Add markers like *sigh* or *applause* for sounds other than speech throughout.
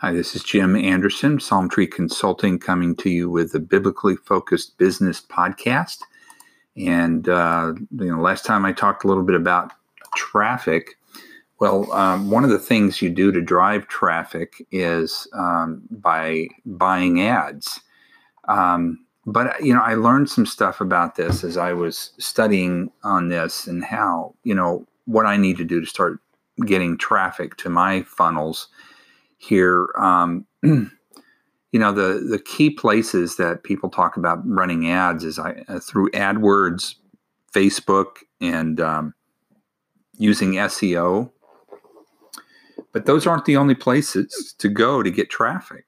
Hi, this is Jim Anderson, Psalm Tree Consulting, coming to you with a biblically focused business podcast. And uh, you know, last time I talked a little bit about traffic. Well, um, one of the things you do to drive traffic is um, by buying ads. Um, but you know, I learned some stuff about this as I was studying on this and how you know what I need to do to start getting traffic to my funnels here. Um, *clears throat* you know, the the key places that people talk about running ads is I, uh, through AdWords, Facebook, and um, using SEO. But those aren't the only places to go to get traffic.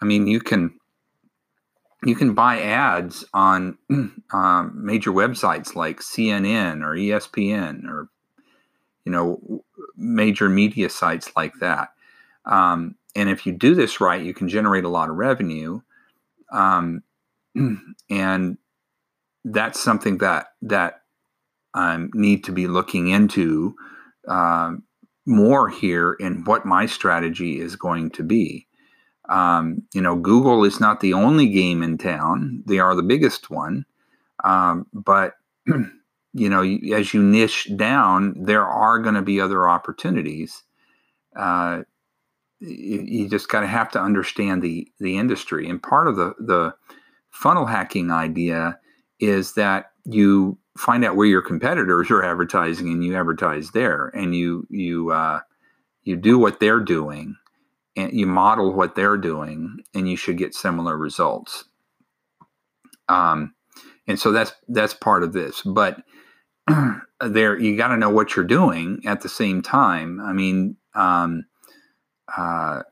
I mean, you can you can buy ads on *clears throat* um, major websites like CNN or ESPN or you know major media sites like that. Um, and if you do this right, you can generate a lot of revenue. Um, *clears throat* and that's something that that I um, need to be looking into uh, more here in what my strategy is going to be. Um, you know, Google is not the only game in town; they are the biggest one. Um, but *clears throat* you know, as you niche down, there are going to be other opportunities. Uh, you, you, just got to have to understand the the industry, and part of the the funnel hacking idea is that you find out where your competitors are advertising and you advertise there, and you you uh, you do what they're doing, and you model what they're doing, and you should get similar results. Um, and so that's that's part of this, but *clears throat* there you got to know what you're doing at the same time. I mean, um, uh,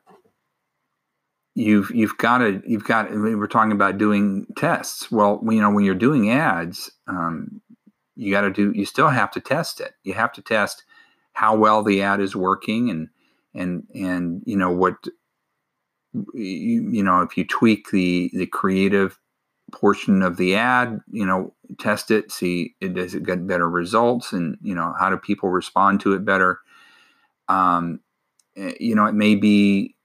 you've you've got to you've got. We're talking about doing tests. Well, you know, when you're doing ads, um, you got to do. You still have to test it. You have to test how well the ad is working, and and and you know what. You, you know, if you tweak the the creative portion of the ad, you know, test it, see it does it get better results, and you know how do people respond to it better. Um, eh, you know, it may be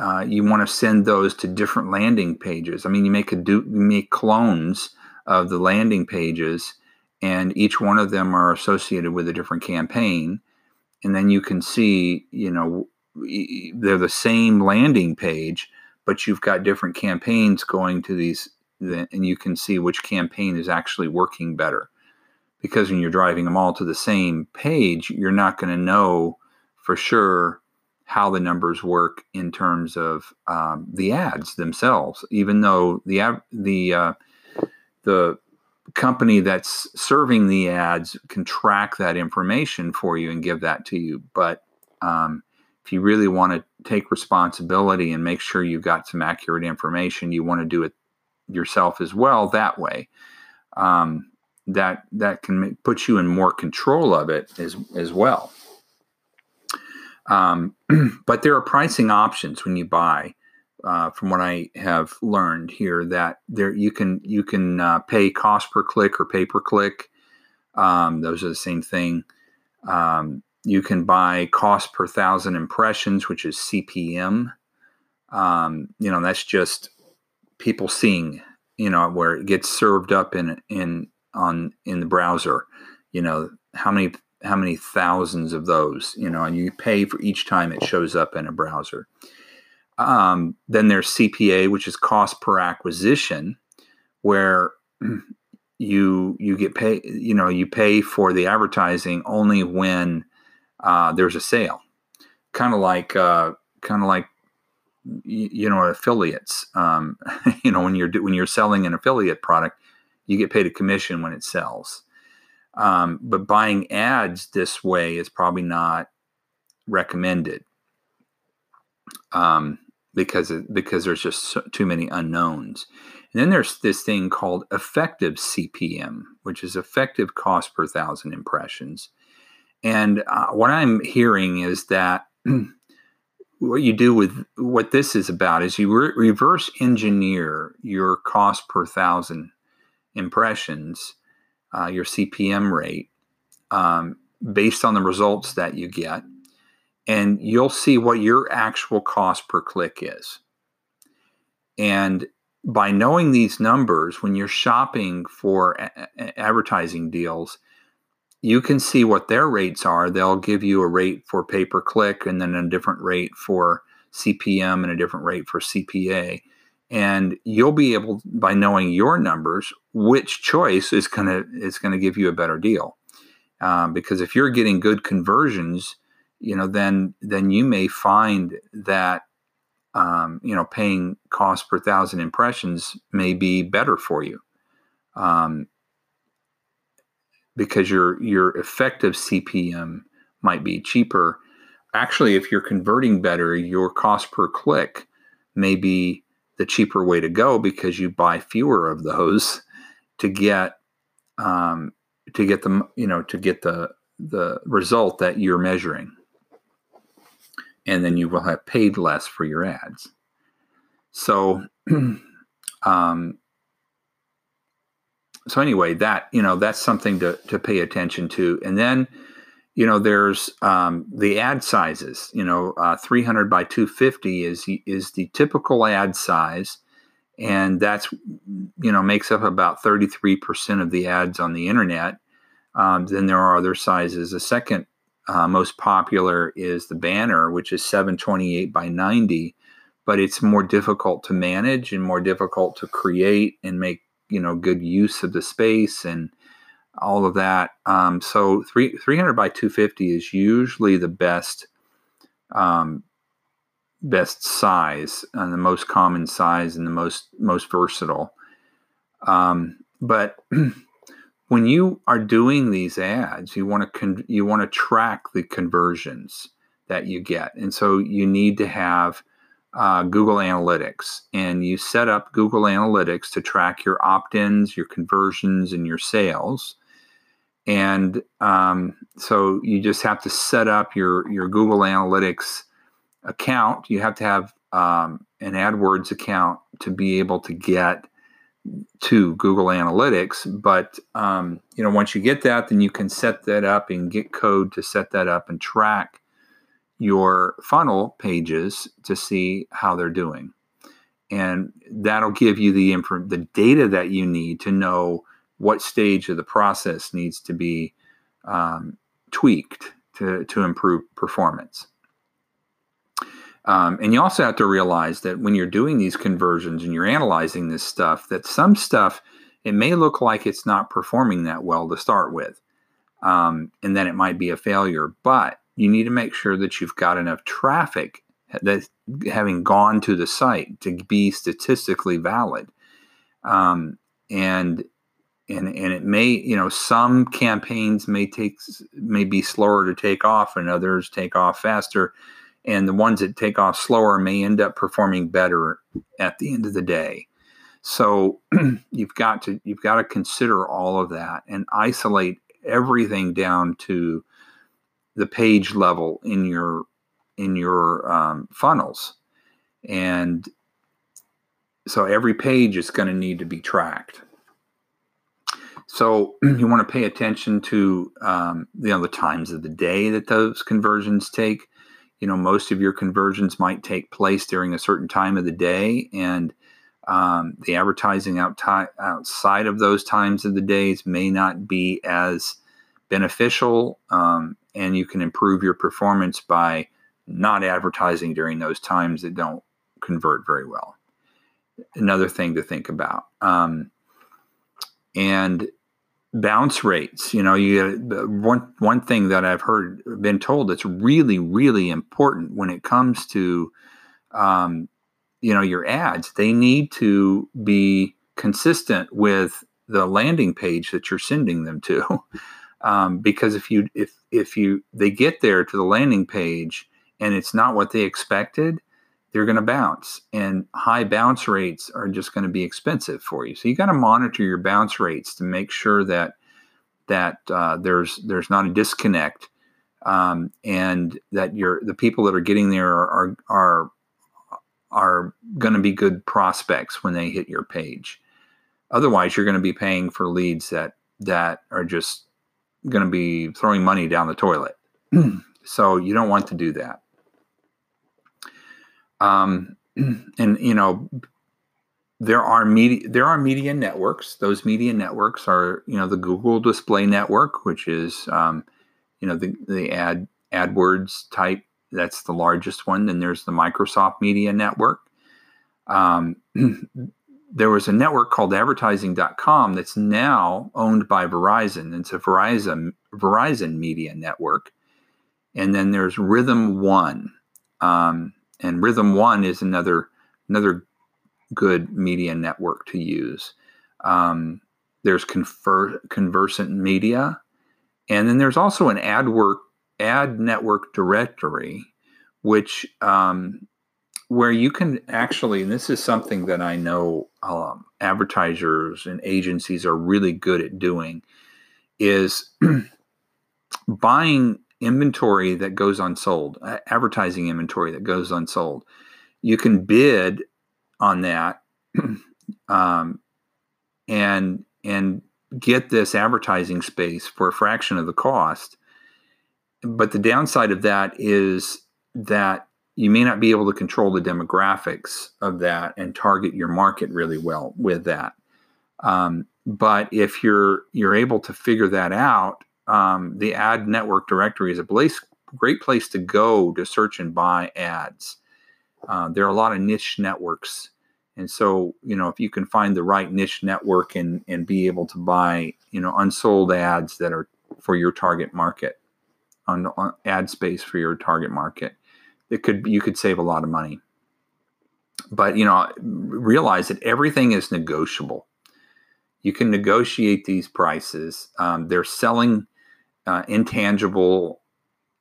uh, you want to send those to different landing pages. I mean, you make a do you make clones of the landing pages, and each one of them are associated with a different campaign, and then you can see, you know, they're the same landing page, but you've got different campaigns going to these and you can see which campaign is actually working better. Because when you're driving them all to the same page, you're not going to know for sure how the numbers work in terms of um, the ads themselves. Even though the the uh, the company that's serving the ads can track that information for you and give that to you, but um, if you really want to take responsibility and make sure you've got some accurate information, you want to do it yourself as well that way. Um, that that can put you in more control of it as as well. Um, *clears throat* but there are pricing options when you buy. Uh, from what I have learned here, that there you can you can uh, pay cost per click or pay per click. Um, those are the same thing. Um, you can buy cost per thousand impressions, which is CPM. Um, you know, that's just people seeing, you know, where it gets served up in in on in the browser, you know, how many how many thousands of those, you know, and you pay for each time it shows up in a browser. Um, then there's CPA, which is cost per acquisition, where *clears throat* you you get pay you know you pay for the advertising only when uh, there's a sale, kind of like uh, kind of like you know affiliates um, *laughs* you know when you're when you're selling an affiliate product you get paid a commission when it sells. Um, but buying ads this way is probably not recommended um, because because there's just so, too many unknowns. And then there's this thing called effective cpm which is effective cost per thousand impressions. And uh, what i'm hearing is that *clears throat* what you do with what this is about is you re- reverse engineer your cost per thousand impressions, uh, your CPM rate, um, based on the results that you get. and you'll see what your actual cost per click is. And by knowing these numbers, when you're shopping for a- advertising deals, you can see what their rates are. They'll give you a rate for pay per click and then a different rate for CPM and a different rate for CPA. And you'll be able, by knowing your numbers, which choice is gonna is gonna give you a better deal. Um, because if you're getting good conversions, you know, then then you may find that um, you know paying cost per thousand impressions may be better for you. Um, because your your effective CPM might be cheaper. Actually, if you're converting better, your cost per click may be the cheaper way to go because you buy fewer of those to get um, to get the you know to get the the result that you're measuring and then you will have paid less for your ads so *clears throat* um, so anyway, that you know that's something to to pay attention to, and then you know there's um, the ad sizes. You know, uh, 300 by 250 is is the typical ad size, and that's you know makes up about 33 percent of the ads on the internet. Um, then there are other sizes. The second uh, most popular is the banner, which is 728 by 90, but it's more difficult to manage and more difficult to create and make you know good use of the space and all of that. Um, so three, 300 by 250 is usually the best um, best size and the most common size and the most most versatile. Um, but *clears throat* when you are doing these ads, you want to con- you want to track the conversions that you get, and so you need to have uh, Google Analytics, and you set up Google Analytics to track your opt ins, your conversions, and your sales. And um, so you just have to set up your, your Google Analytics account. You have to have um, an AdWords account to be able to get to Google Analytics. But um, you know, once you get that, then you can set that up and get code to set that up and track your funnel pages to see how they're doing. And that'll give you the inf- the data that you need to know what stage of the process needs to be um, tweaked to, to improve performance. Um, and you also have to realize that when you're doing these conversions and you're analyzing this stuff, that some stuff it may look like it's not performing that well to start with, um, and then it might be a failure. But you need to make sure that you've got enough traffic that having gone to the site to be statistically valid. Um, and and and it may you know some campaigns may take may be slower to take off and others take off faster and the ones that take off slower may end up performing better at the end of the day so *clears throat* you've got to you've got to consider all of that and isolate everything down to the page level in your in your um, funnels. And so every page is going to need to be tracked. So *clears throat* you want to pay attention to um, you know the times of the day that those conversions take. You know most of your conversions might take place during a certain time of the day and um, the advertising out outside of those times of the days may not be as beneficial um, and you can improve your performance by not advertising during those times that don't convert very well. Another thing to think about. Um, and bounce rates. You know, you one one thing that I've heard been told that's really really important when it comes to um, you know your ads. They need to be consistent with the landing page that you're sending them to. *laughs* um, because if you if if you they get there to the landing page and it's not what they expected they're going to bounce. And high bounce rates are just going to be expensive for you. So you got to monitor your bounce rates to make sure that that uh, there's there's not a disconnect um, and that you're the people that are getting there are are are, going to be good prospects when they hit your page. Otherwise you're going to be paying for leads that that are just going to be throwing money down the toilet. *clears throat* So you don't want to do that. Um, *clears throat* and you know, there are media there are media networks. Those media networks are you know the Google Display Network, which is um, you know the the ad AdWords type. That's the largest one. Then there's the Microsoft Media Network. Um, *clears throat* there was a network called advertising.com that's now owned by Verizon. It's a Verizon Verizon media network. And then there's Rhythm One. Um, and Rhythm One is another another good media network to use. Um, there's Conver- Conversant Media, and then there's also an ad work ad network directory, which um, where you can actually, and this is something that I know um, advertisers and agencies are really good at doing, is *clears throat* buying inventory that goes unsold, advertising inventory that goes unsold. You can bid on that *clears throat* um, and and get this advertising space for a fraction of the cost. But the downside of that is that you may not be able to control the demographics of that and target your market really well with that. Um, but if you're you're able to figure that out, um, the ad network directory is a place, great place to go to search and buy ads. Uh, there are a lot of niche networks, and so you know if you can find the right niche network and and be able to buy you know unsold ads that are for your target market, on, on ad space for your target market, it could you could save a lot of money. But you know, realize that everything is negotiable. You can negotiate these prices. Um, they're selling uh, intangible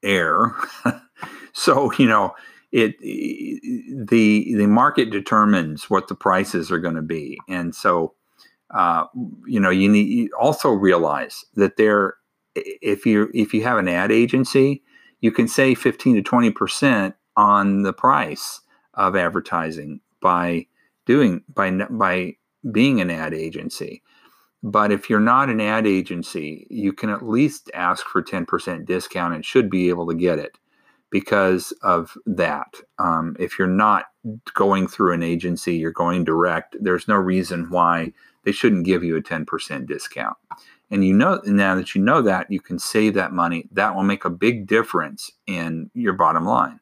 air, *laughs* so you know it the the market determines what the prices are going to be, and so uh, you know you need you also realize that there if you if you have an ad agency, you can say fifteen to twenty percent on the price of advertising by doing by by being an ad agency. But if you're not an ad agency, you can at least ask for 10% discount and should be able to get it because of that. Um, if you're not going through an agency, you're going direct, there's no reason why they shouldn't give you a 10% discount. And you know, now that you know that, you can save that money. That will make a big difference in your bottom line.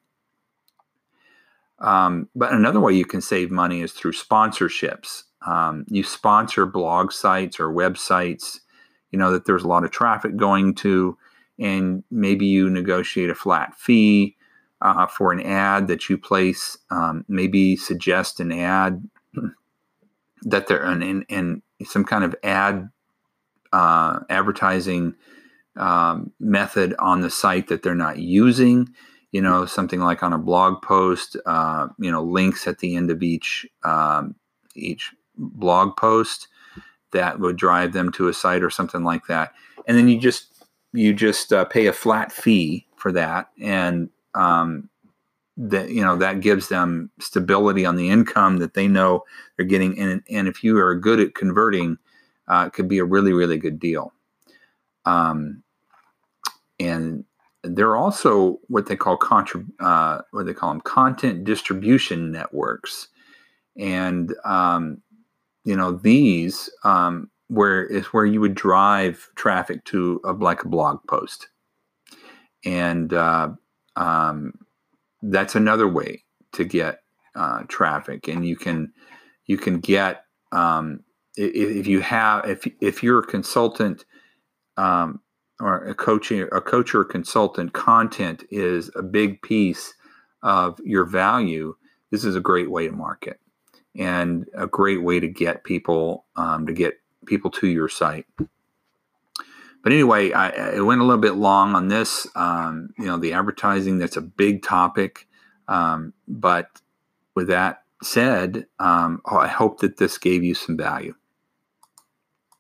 Um, but another way you can save money is through sponsorships. Um, you sponsor blog sites or websites, you know, that there's a lot of traffic going to, and maybe you negotiate a flat fee uh, for an ad that you place. Um, maybe suggest an ad *clears throat* that they're in, in, some kind of ad uh, advertising um, method on the site that they're not using you know, something like on a blog post, uh, you know, links at the end of each um, each blog post that would drive them to a site or something like that. And then you just you just uh, pay a flat fee for that, and um, that you know that gives them stability on the income that they know they're getting. And and if you are good at converting, uh, it could be a really really good deal. Um, and there are also what they call contra, uh, what they call them content distribution networks, and um, you know these um, where is where you would drive traffic to a, like a blog post, and uh, um, that's another way to get uh, traffic, and you can you can get um, if, if you have if if you're a consultant um, or a coaching a coach or consultant content is a big piece of your value. This is a great way to market and a great way to get people um, to get people to your site. But anyway I, I went a little bit long on this. Um, you know the advertising that's a big topic. Um, but with that said um, i hope that this gave you some value